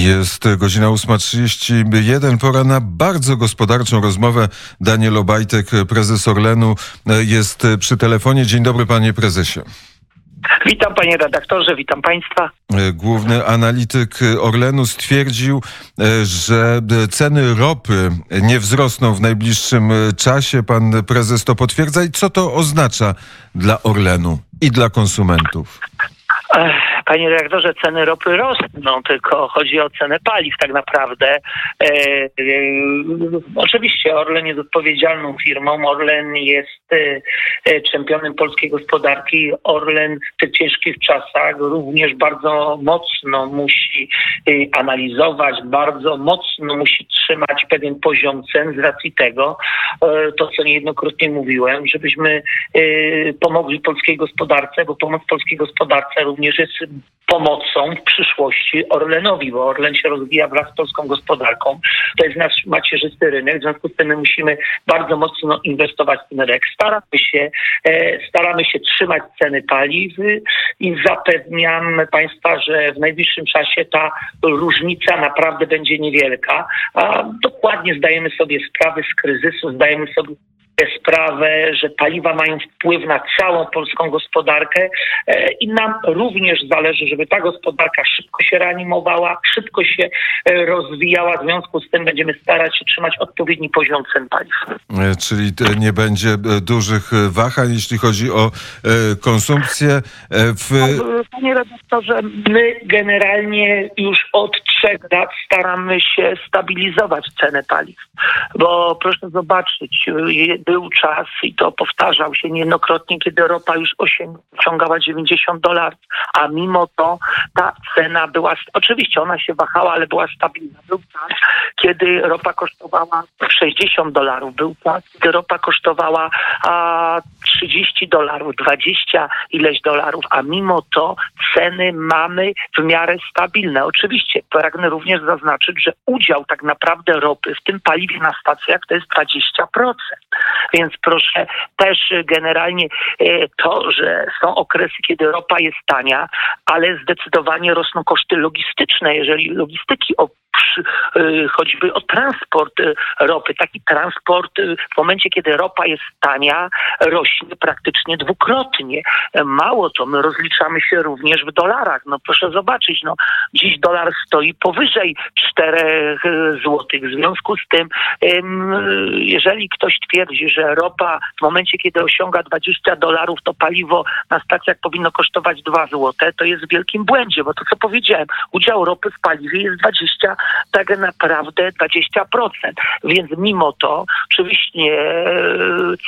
Jest godzina 8.31. Pora na bardzo gospodarczą rozmowę. Daniel Obajtek, prezes Orlenu, jest przy telefonie. Dzień dobry, panie prezesie. Witam panie redaktorze, witam państwa. Główny analityk Orlenu stwierdził, że ceny ropy nie wzrosną w najbliższym czasie. Pan prezes to potwierdza. I co to oznacza dla Orlenu i dla konsumentów? Panie redaktorze, ceny ropy rosną, tylko chodzi o cenę paliw tak naprawdę. E, e, oczywiście Orlen jest odpowiedzialną firmą, Orlen jest e, e, czempionem polskiej gospodarki. Orlen w tych ciężkich czasach również bardzo mocno musi e, analizować, bardzo mocno musi trzymać pewien poziom cen z racji tego, e, to co niejednokrotnie mówiłem, żebyśmy pomogli polskiej gospodarce, bo pomoc polskiej gospodarce również jest pomocą w przyszłości Orlenowi, bo Orlen się rozwija wraz z polską gospodarką. To jest nasz macierzysty rynek, w związku z tym my musimy bardzo mocno inwestować w ten rynek. Staramy się, e, staramy się trzymać ceny paliw i zapewniam Państwa, że w najbliższym czasie ta różnica naprawdę będzie niewielka. A dokładnie zdajemy sobie sprawę z kryzysu, zdajemy sobie sprawę, że paliwa mają wpływ na całą polską gospodarkę e, i nam również zależy, żeby ta gospodarka szybko się reanimowała, szybko się e, rozwijała. W związku z tym będziemy starać się trzymać odpowiedni poziom cen paliw. E, czyli nie będzie dużych wahań, jeśli chodzi o konsumpcję. W... Panie redaktorze, my generalnie już od trzech lat staramy się stabilizować cenę paliw, bo proszę zobaczyć, był czas i to powtarzał się niejednokrotnie, kiedy ropa już osiągała 90 dolarów, a mimo to ta cena była, oczywiście ona się wahała, ale była stabilna. Był czas, kiedy ropa kosztowała 60 dolarów, był czas, kiedy ropa kosztowała a, 30 dolarów, 20 ileś dolarów, a mimo to ceny mamy w miarę stabilne. Oczywiście pragnę również zaznaczyć, że udział tak naprawdę ropy w tym paliwie na stacjach to jest 20%. Więc proszę też generalnie e, to, że są okresy, kiedy ropa jest tania, ale zdecydowanie rosną koszty logistyczne. Jeżeli logistyki choćby o transport y, ropy. Taki transport y, w momencie, kiedy ropa jest tania, rośnie praktycznie dwukrotnie. Mało to, my rozliczamy się również w dolarach. No proszę zobaczyć, no dziś dolar stoi powyżej 4 złotych. W związku z tym, jeżeli ktoś twierdzi, że ropa w momencie, kiedy osiąga 20 dolarów, to paliwo na stacjach powinno kosztować 2 złote, to jest w wielkim błędzie, bo to co powiedziałem, udział ropy w paliwie jest 20 tak naprawdę 20%. Więc mimo to oczywiście e,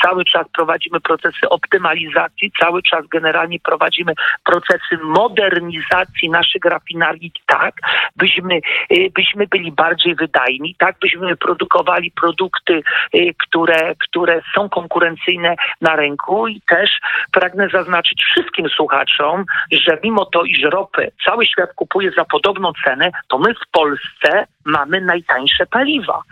cały czas prowadzimy procesy optymalizacji, cały czas generalnie prowadzimy procesy modernizacji naszych rafinerii tak, byśmy, e, byśmy byli bardziej wydajni, tak byśmy produkowali produkty, e, które, które są konkurencyjne na rynku i też pragnę zaznaczyć wszystkim słuchaczom, że mimo to, iż ropę cały świat kupuje za podobną cenę, to my w Polsce mamy najtańsze paliwa.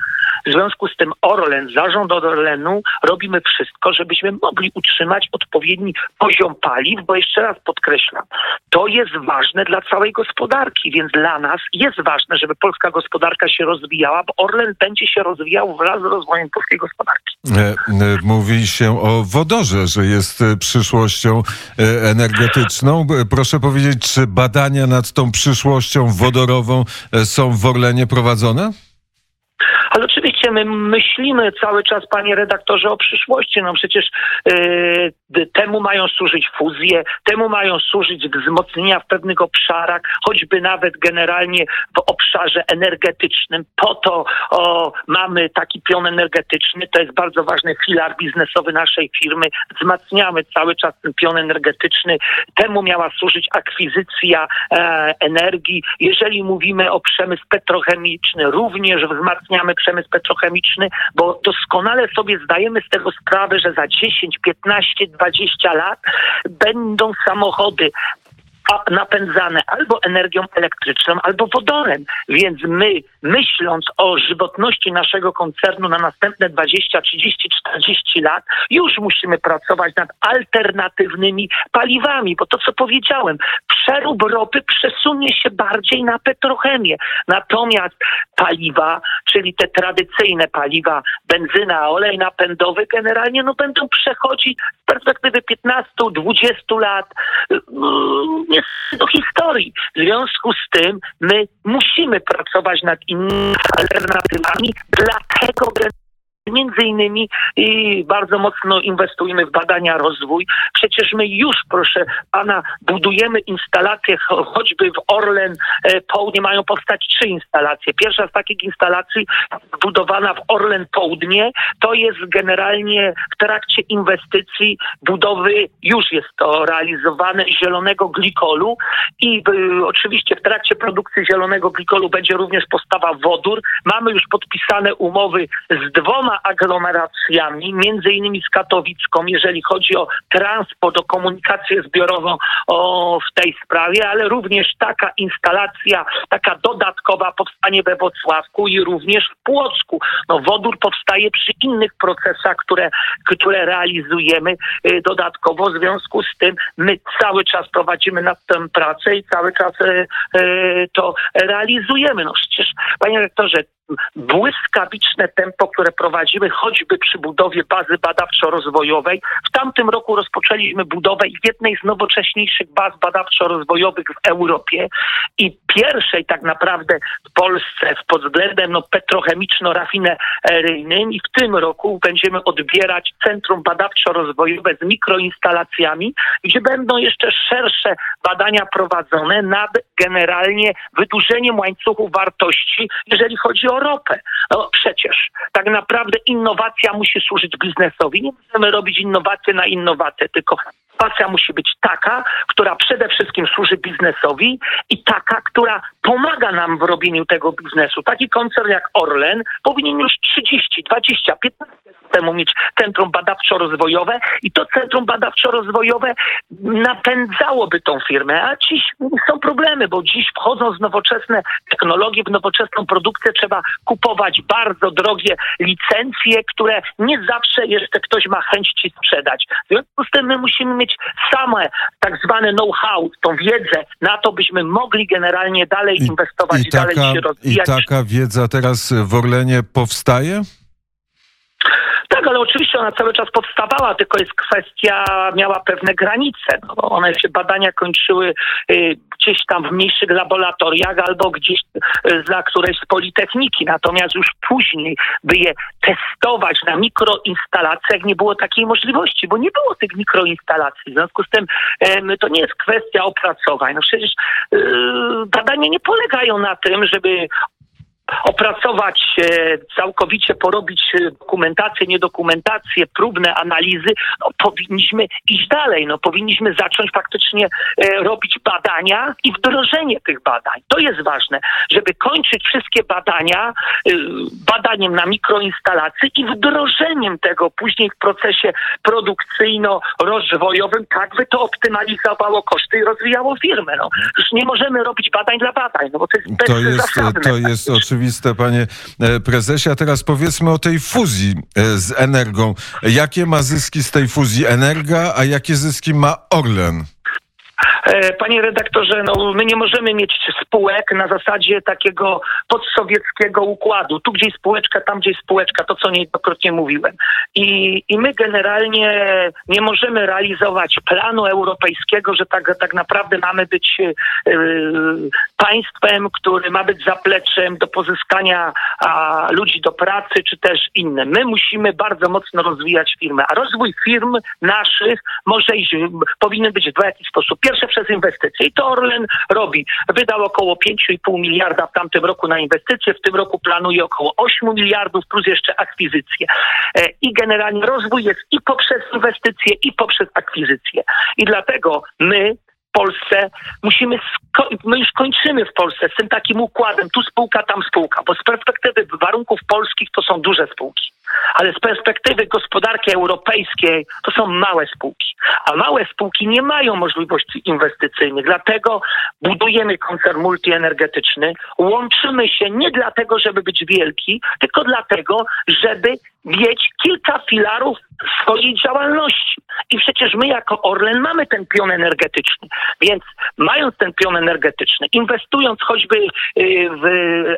W związku z tym Orlen, zarząd Orlenu robimy wszystko, żebyśmy mogli utrzymać odpowiedni poziom paliw, bo jeszcze raz podkreślam, to jest ważne dla całej gospodarki, więc dla nas jest ważne, żeby polska gospodarka się rozwijała, bo Orlen będzie się rozwijał wraz z rozwojem polskiej gospodarki. E, e, mówi się o wodorze, że jest e, przyszłością energetyczną. Proszę powiedzieć, czy badania nad tą przyszłością wodorową są w Orlenie prowadzone? Ale oczywiście my myślimy cały czas, panie redaktorze, o przyszłości. No przecież yy, temu mają służyć fuzje, temu mają służyć wzmocnienia w pewnych obszarach, choćby nawet generalnie w obszarze energetycznym. Po to o, mamy taki pion energetyczny. To jest bardzo ważny filar biznesowy naszej firmy. Wzmacniamy cały czas ten pion energetyczny. Temu miała służyć akwizycja e, energii. Jeżeli mówimy o przemysł petrochemiczny, również wzmacniamy przemysł petrochemiczny, bo doskonale sobie zdajemy z tego sprawę, że za 10, 15, 20 lat będą samochody napędzane albo energią elektryczną, albo wodorem. Więc my, myśląc o żywotności naszego koncernu na następne 20, 30, 40 lat, już musimy pracować nad alternatywnymi paliwami, bo to, co powiedziałem, przerób ropy przesunie się bardziej na petrochemię. Natomiast paliwa, czyli te tradycyjne paliwa, benzyna, olej napędowy, generalnie no, będą przechodzić z perspektywy 15-20 lat nie do historii. W związku z tym my musimy pracować nad innymi alternatywami, dlatego Między innymi i bardzo mocno inwestujemy w badania, rozwój. Przecież my już, proszę pana, budujemy instalacje, choćby w Orlen e, Południe mają powstać trzy instalacje. Pierwsza z takich instalacji budowana w Orlen Południe to jest generalnie w trakcie inwestycji budowy, już jest to realizowane, zielonego glikolu i y, oczywiście w trakcie produkcji zielonego glikolu będzie również postawa wodór. Mamy już podpisane umowy z dwoma aglomeracjami, między innymi z Katowicką, jeżeli chodzi o transport, o komunikację zbiorową o, w tej sprawie, ale również taka instalacja, taka dodatkowa powstanie we Wrocławku i również w Płocku. No, wodór powstaje przy innych procesach, które, które realizujemy y, dodatkowo. W związku z tym my cały czas prowadzimy nad tym pracę i cały czas y, y, to realizujemy. No przecież, panie rektorze, błyskawiczne tempo, które prowadzimy choćby przy budowie bazy badawczo-rozwojowej. W tamtym roku rozpoczęliśmy budowę jednej z nowocześniejszych baz badawczo-rozwojowych w Europie i pierwszej tak naprawdę w Polsce pod względem no, petrochemiczno-rafineryjnym i w tym roku będziemy odbierać centrum badawczo-rozwojowe z mikroinstalacjami, gdzie będą jeszcze szersze badania prowadzone nad generalnie wydłużeniem łańcuchu wartości, jeżeli chodzi o ropę. No przecież tak naprawdę innowacja musi służyć biznesowi. Nie możemy robić innowacje na innowacje, tylko innowacja musi być taka, która przede wszystkim służy biznesowi i taka, która pomaga nam w robieniu tego biznesu. Taki koncern jak Orlen powinien już 30, 20, 15 temu mieć centrum badawczo-rozwojowe i to centrum badawczo-rozwojowe napędzałoby tą firmę. A dziś są problemy, bo dziś wchodząc w nowoczesne technologie, w nowoczesną produkcję trzeba kupować bardzo drogie licencje, które nie zawsze jeszcze ktoś ma chęć ci sprzedać. W związku z tym my musimy mieć same tak zwane know-how, tą wiedzę na to, byśmy mogli generalnie dalej I, inwestować i, i dalej się rozwijać. I taka wiedza teraz w Orlenie powstaje? Oczywiście ona cały czas powstawała, tylko jest kwestia, miała pewne granice. No, one się badania kończyły y, gdzieś tam w mniejszych laboratoriach albo gdzieś y, za którejś z politechniki. Natomiast już później, by je testować na mikroinstalacjach, nie było takiej możliwości, bo nie było tych mikroinstalacji. W związku z tym y, to nie jest kwestia opracowań. No przecież y, badania nie polegają na tym, żeby opracować, całkowicie porobić dokumentację, niedokumentację, próbne analizy, no, powinniśmy iść dalej. No, powinniśmy zacząć faktycznie e, robić badania i wdrożenie tych badań. To jest ważne, żeby kończyć wszystkie badania e, badaniem na mikroinstalacji i wdrożeniem tego później w procesie produkcyjno-rozwojowym, tak by to optymalizowało koszty i rozwijało firmę. No. Już nie możemy robić badań dla badań, no bo to jest to jest, to jest oczywiście oczywiste, panie e, prezesie. A teraz powiedzmy o tej fuzji e, z Energią. Jakie ma zyski z tej fuzji Energa, a jakie zyski ma Orlen? E, panie redaktorze, no, my nie możemy mieć spółek na zasadzie takiego podsowieckiego układu. Tu gdzieś spółeczka, tam gdzieś spółeczka, to co niejednokrotnie mówiłem. I, I my generalnie nie możemy realizować planu europejskiego, że tak, tak naprawdę mamy być yy, państwem, który ma być zapleczem do pozyskania a, ludzi do pracy, czy też inne. My musimy bardzo mocno rozwijać firmę, a rozwój firm naszych może iść, powinien być w dwa jakiś sposób. Pierwsze przez inwestycje i to Orlen robi. Wydał około 5,5 miliarda w tamtym roku na inwestycje, w tym roku planuje około 8 miliardów plus jeszcze akwizycje. E, I generalnie rozwój jest i poprzez inwestycje, i poprzez akwizycje. I dlatego my Polsce musimy, my już kończymy w Polsce z tym takim układem, tu spółka, tam spółka, bo z perspektywy warunków polskich to są duże spółki, ale z perspektywy gospodarki europejskiej to są małe spółki, a małe spółki nie mają możliwości inwestycyjnych, dlatego budujemy koncern multienergetyczny, łączymy się nie dlatego, żeby być wielki, tylko dlatego, żeby mieć kilka filarów swojej działalności. I przecież my jako Orlen mamy ten pion energetyczny. Więc mając ten pion energetyczny, inwestując choćby y, w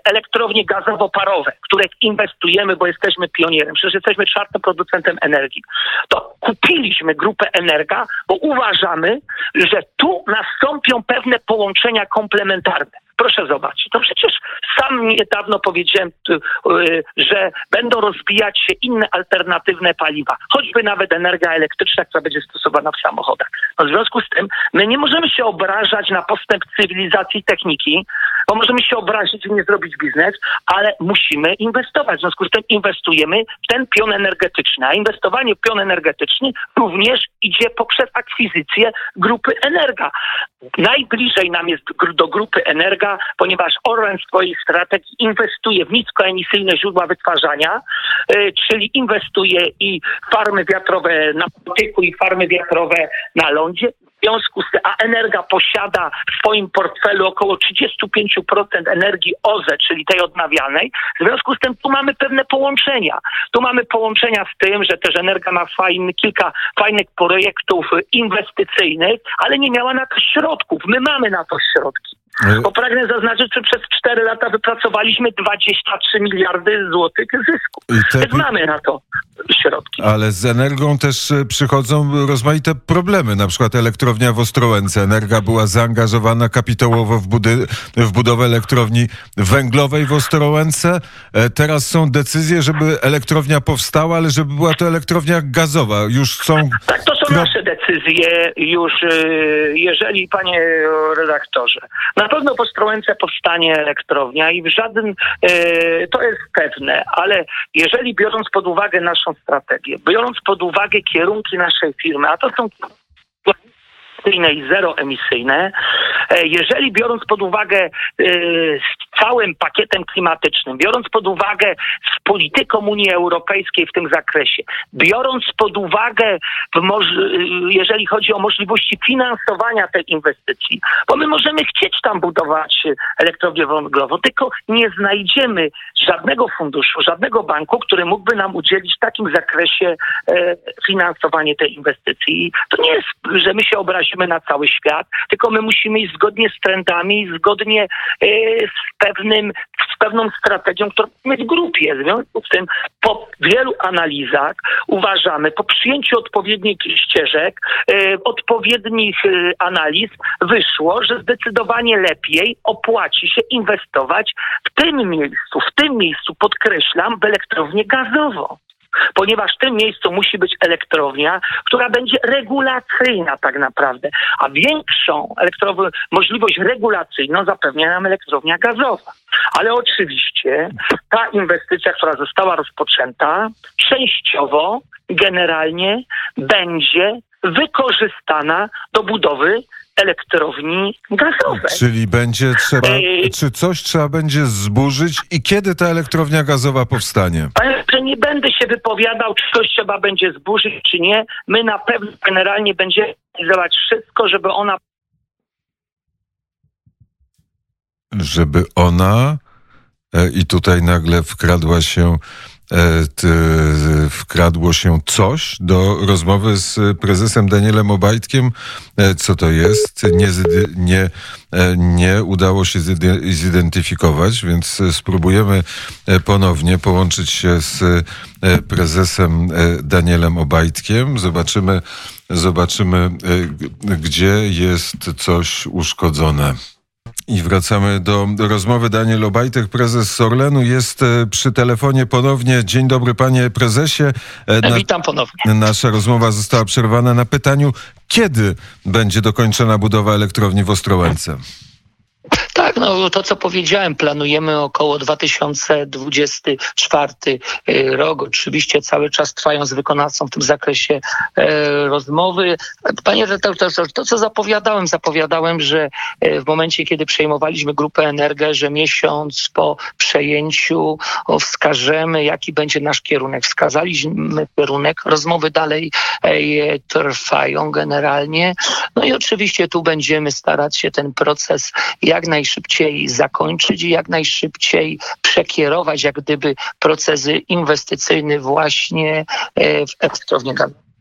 elektrownie gazowo-parowe, które inwestujemy, bo jesteśmy przecież jesteśmy czwartym producentem energii, to kupiliśmy grupę Energa, bo uważamy, że tu nastąpią pewne połączenia komplementarne. Proszę zobaczyć, to przecież sam niedawno powiedziałem, y, y, że będą rozwijać się inne alternatywne paliwa, choćby nawet energia elektryczna, która będzie stosowana w samochodach. No w związku z tym my nie możemy się obrażać na postęp cywilizacji techniki, bo możemy się obrazić i nie zrobić biznes, ale musimy inwestować. W związku z tym inwestujemy w ten pion energetyczny, a inwestowanie w pion energetyczny również idzie poprzez akwizycję grupy Energa. Najbliżej nam jest do grupy Energa, ponieważ Orlen w swojej strategii inwestuje w niskoemisyjne źródła wytwarzania, y, czyli inwestuje i farmy wiatrowe na Bałtyku i farmy wiatrowe na lądzie. Związku z tym, a Energa posiada w swoim portfelu około 35% energii OZE, czyli tej odnawialnej. W związku z tym tu mamy pewne połączenia. Tu mamy połączenia z tym, że też Energa ma fajny, kilka fajnych projektów inwestycyjnych, ale nie miała na to środków. My mamy na to środki. Bo pragnę zaznaczyć, że przez 4 lata wypracowaliśmy 23 miliardy złotych zysku. Te Więc mamy na to środki. Ale z energią też e, przychodzą rozmaite problemy. Na przykład elektrownia w Ostrołęce. Energa była zaangażowana kapitałowo w, budy- w budowę elektrowni węglowej w Ostrołęce. E, Teraz są decyzje, żeby elektrownia powstała, ale żeby była to elektrownia gazowa. Już są... Tak, to są nasze decyzje już, y, jeżeli, panie redaktorze. Na pewno po Ostrołęce powstanie elektrownia i w żaden, to jest pewne, ale jeżeli biorąc pod uwagę naszą strategię, biorąc pod uwagę kierunki naszej firmy, a to są emisyjne i zeroemisyjne, e, jeżeli biorąc pod uwagę e, z całym pakietem klimatycznym, biorąc pod uwagę z polityką Unii Europejskiej w tym zakresie, biorąc pod uwagę, e, jeżeli chodzi o możliwości finansowania tej inwestycji, bo my możemy chcieć tam budować elektrownię węglową, tylko nie znajdziemy żadnego funduszu, żadnego banku, który mógłby nam udzielić w takim zakresie finansowanie tej inwestycji. To nie jest, że my się obrazimy na cały świat, tylko my musimy iść zgodnie z trendami, zgodnie e, z pewnym, z pewną strategią, którą mamy w grupie. W związku z tym po wielu analizach uważamy, po przyjęciu odpowiednich ścieżek, e, odpowiednich e, analiz wyszło, że zdecydowanie lepiej opłaci się inwestować w tym miejscu, w tym miejscu podkreślam, w elektrownię gazową ponieważ w tym miejscu musi być elektrownia, która będzie regulacyjna tak naprawdę, a większą możliwość regulacyjną zapewnia nam elektrownia gazowa. Ale oczywiście ta inwestycja, która została rozpoczęta, częściowo, generalnie będzie wykorzystana do budowy elektrowni gazowej. Czyli będzie trzeba... Ej. Czy coś trzeba będzie zburzyć i kiedy ta elektrownia gazowa powstanie? Panie, że nie będę się wypowiadał, czy coś trzeba będzie zburzyć, czy nie. My na pewno generalnie będziemy realizować wszystko, żeby ona żeby ona e, i tutaj nagle wkradła się e, wkradło się coś do rozmowy z prezesem Danielem Obajtkiem. E, Co to jest? Nie, nie, e, nie udało się zide- zidentyfikować, więc e, spróbujemy e, ponownie połączyć się z e, prezesem e, Danielem Obajtkiem. Zobaczymy, zobaczymy e, gdzie jest coś uszkodzone. I wracamy do rozmowy. Daniel Obajtek, prezes Orlenu, jest e, przy telefonie ponownie. Dzień dobry, panie prezesie. E, Na, Witam ponownie. nasza rozmowa została przerwana na pytaniu, kiedy będzie dokończona budowa elektrowni w Ostrołęce? Tak, no to co powiedziałem, planujemy około 2024 y, rok. Oczywiście cały czas trwają z wykonawcą w tym zakresie e, rozmowy. Panie redaktorze, to co zapowiadałem, zapowiadałem, że e, w momencie, kiedy przejmowaliśmy grupę Energę, że miesiąc po przejęciu wskażemy, jaki będzie nasz kierunek. Wskazaliśmy kierunek, rozmowy dalej e, trwają generalnie. No i oczywiście tu będziemy starać się ten proces jak najszybciej zakończyć i jak najszybciej przekierować jak gdyby procesy inwestycyjne właśnie e, w elektrownię gazową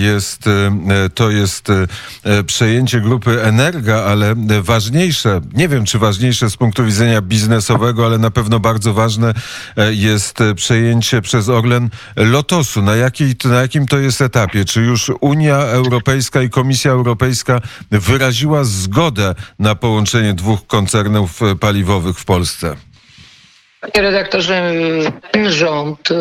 jest, e, to jest e, przejęcie grupy Energa, ale ważniejsze, nie wiem czy ważniejsze z punktu widzenia biznesowego, ale na pewno bardzo ważne jest przejęcie przez Orlen Lotosu. Na, jakiej, na jakim to jest etapie? Czy już Unia Europejska i Komisja Europejska wyraziła zgodę na połączenie dwóch koncernów paliwowych w Polsce? Panie redaktorze, ten rząd, e,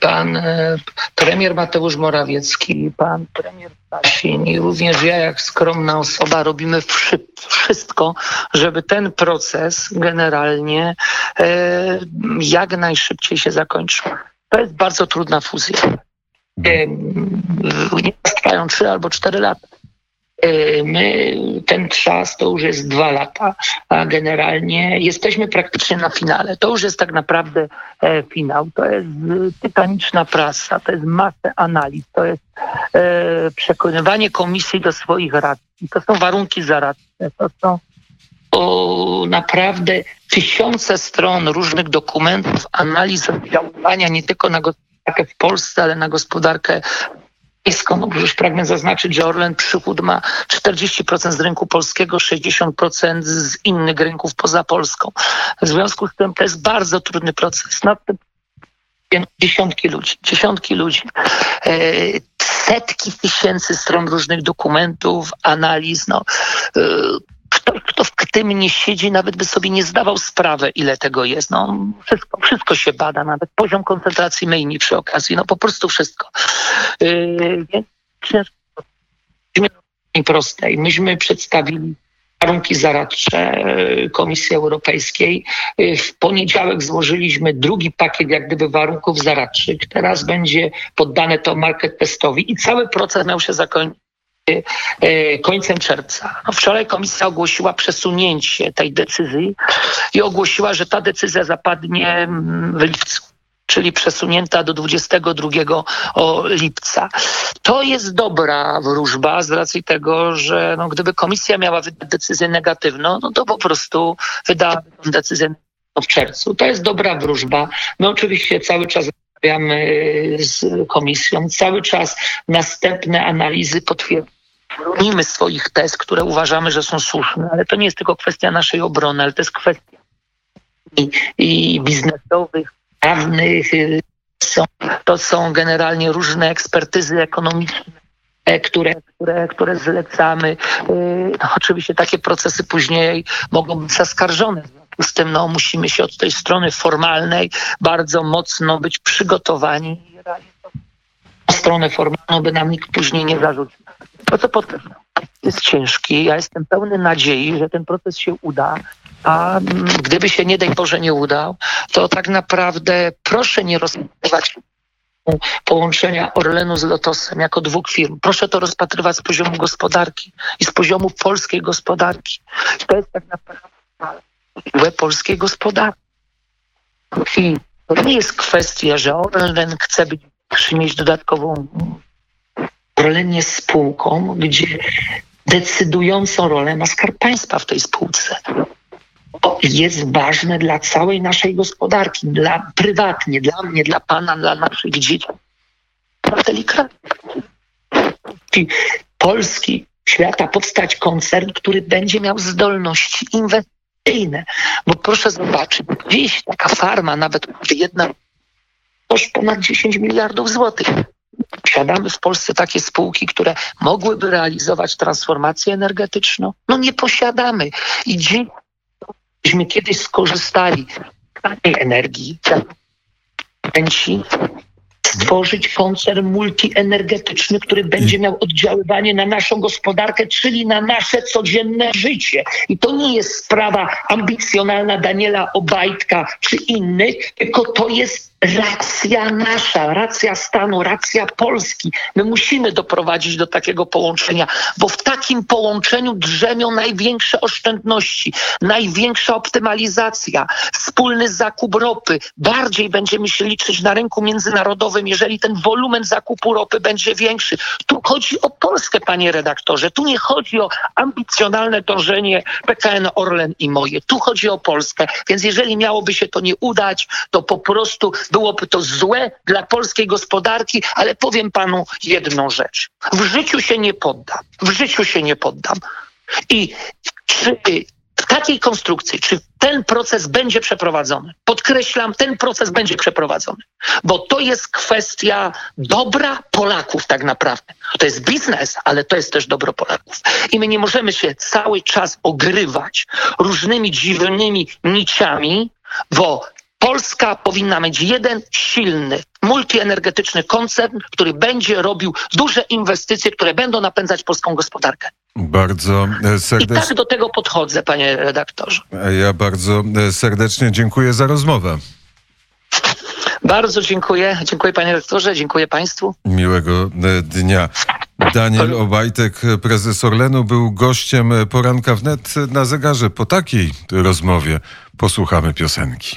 pan e, premier Mateusz Morawiecki, pan premier Sasin i również ja, jak skromna osoba, robimy wszystko, żeby ten proces generalnie e, jak najszybciej się zakończył. To jest bardzo trudna fuzja. Nie trwają trzy albo cztery lata. Y, my ten czas to już jest dwa lata, a generalnie jesteśmy praktycznie na finale. To już jest tak naprawdę e, finał. To jest tytaniczna prasa, to jest masę analiz, to jest e, przekonywanie komisji do swoich racji. To są warunki zaradcze, to są o naprawdę tysiące stron różnych dokumentów, analiz oddziaływania nie tylko na gospodarkę w Polsce, ale na gospodarkę nisko. No, już pragnę zaznaczyć, że Orlen przychód ma 40% z rynku polskiego, 60% z innych rynków poza Polską. W związku z tym to jest bardzo trudny proces. Nad tym dziesiątki ludzi, dziesiątki ludzi, e, setki tysięcy stron różnych dokumentów, analiz. No, e, kto, kto w tym nie siedzi, nawet by sobie nie zdawał sprawy, ile tego jest. No, wszystko, wszystko się bada, nawet poziom koncentracji myjni przy okazji, no po prostu wszystko. Yy, więc prostej. Myśmy przedstawili warunki zaradcze yy, Komisji Europejskiej. Yy, w poniedziałek złożyliśmy drugi pakiet jak gdyby warunków zaradczych. Teraz będzie poddane to market testowi i cały proces miał się zakończyć końcem czerwca. No wczoraj komisja ogłosiła przesunięcie tej decyzji i ogłosiła, że ta decyzja zapadnie mm, w lipcu czyli przesunięta do 22 lipca. To jest dobra wróżba z racji tego, że no, gdyby komisja miała wydać decyzję negatywną, no to po prostu wydałaby tę decyzję w czerwcu. To jest dobra wróżba. My oczywiście cały czas rozmawiamy z komisją, cały czas następne analizy potwierdzają bronimy swoich tez, które uważamy, że są słuszne, ale to nie jest tylko kwestia naszej obrony, ale to jest kwestia i, i biznesowych, prawnych, y, są, to są generalnie różne ekspertyzy ekonomiczne, e, które, które, które zlecamy. Y, oczywiście takie procesy później mogą być zaskarżone. W związku z tym no, musimy się od tej strony formalnej bardzo mocno być przygotowani i realizować stronę formalną, by nam nikt później nie zarzucił. To, co podkreślam, jest ciężki. Ja jestem pełny nadziei, że ten proces się uda. A mm, gdyby się nie daj Boże nie udał, to tak naprawdę proszę nie rozpatrywać połączenia Orlenu z Lotosem jako dwóch firm. Proszę to rozpatrywać z poziomu gospodarki i z poziomu polskiej gospodarki. To jest tak naprawdę polskiej gospodarki. To nie jest kwestia, że Orlen chce być, mieć dodatkową Orlen jest spółką, gdzie decydującą rolę ma Skarb Państwa w tej spółce. To jest ważne dla całej naszej gospodarki, dla prywatnie, dla mnie, dla pana, dla naszych dzieci. Obywateli kraju. Polski świata powstać koncern, który będzie miał zdolności inwestycyjne. Bo proszę zobaczyć, dziś taka farma, nawet jedna, kosztuje ponad 10 miliardów złotych. Posiadamy w Polsce takie spółki, które mogłyby realizować transformację energetyczną? No nie posiadamy. I dzięki kiedyś skorzystali z taniej energii, chęci stworzyć koncern multienergetyczny, który będzie miał oddziaływanie na naszą gospodarkę, czyli na nasze codzienne życie. I to nie jest sprawa ambicjonalna Daniela Obajtka czy innych, tylko to jest racja nasza, racja stanu, racja Polski. My musimy doprowadzić do takiego połączenia, bo w takim połączeniu drzemią największe oszczędności, największa optymalizacja, wspólny zakup ropy. Bardziej będziemy się liczyć na rynku międzynarodowym, jeżeli ten wolumen zakupu ropy będzie większy. Tu chodzi o Polskę, panie redaktorze. Tu nie chodzi o ambicjonalne dążenie PKN Orlen i moje. Tu chodzi o Polskę. Więc jeżeli miałoby się to nie udać, to po prostu byłoby to złe dla polskiej gospodarki, ale powiem panu jedną rzecz. W życiu się nie poddam. W życiu się nie poddam. I czy w takiej konstrukcji, czy ten proces będzie przeprowadzony? Podkreślam, ten proces będzie przeprowadzony, bo to jest kwestia dobra Polaków tak naprawdę. To jest biznes, ale to jest też dobro Polaków. I my nie możemy się cały czas ogrywać różnymi dziwnymi niciami, bo Polska powinna mieć jeden silny, multienergetyczny koncern, który będzie robił duże inwestycje, które będą napędzać polską gospodarkę. Bardzo e, I serdecznie. tak do tego podchodzę, panie redaktorze. Ja bardzo e, serdecznie dziękuję za rozmowę. Bardzo dziękuję. Dziękuję panie rektorze, dziękuję państwu. Miłego e, dnia. Daniel Obajtek, prezes Orlenu, był gościem poranka wnet na zegarze. Po takiej rozmowie posłuchamy piosenki.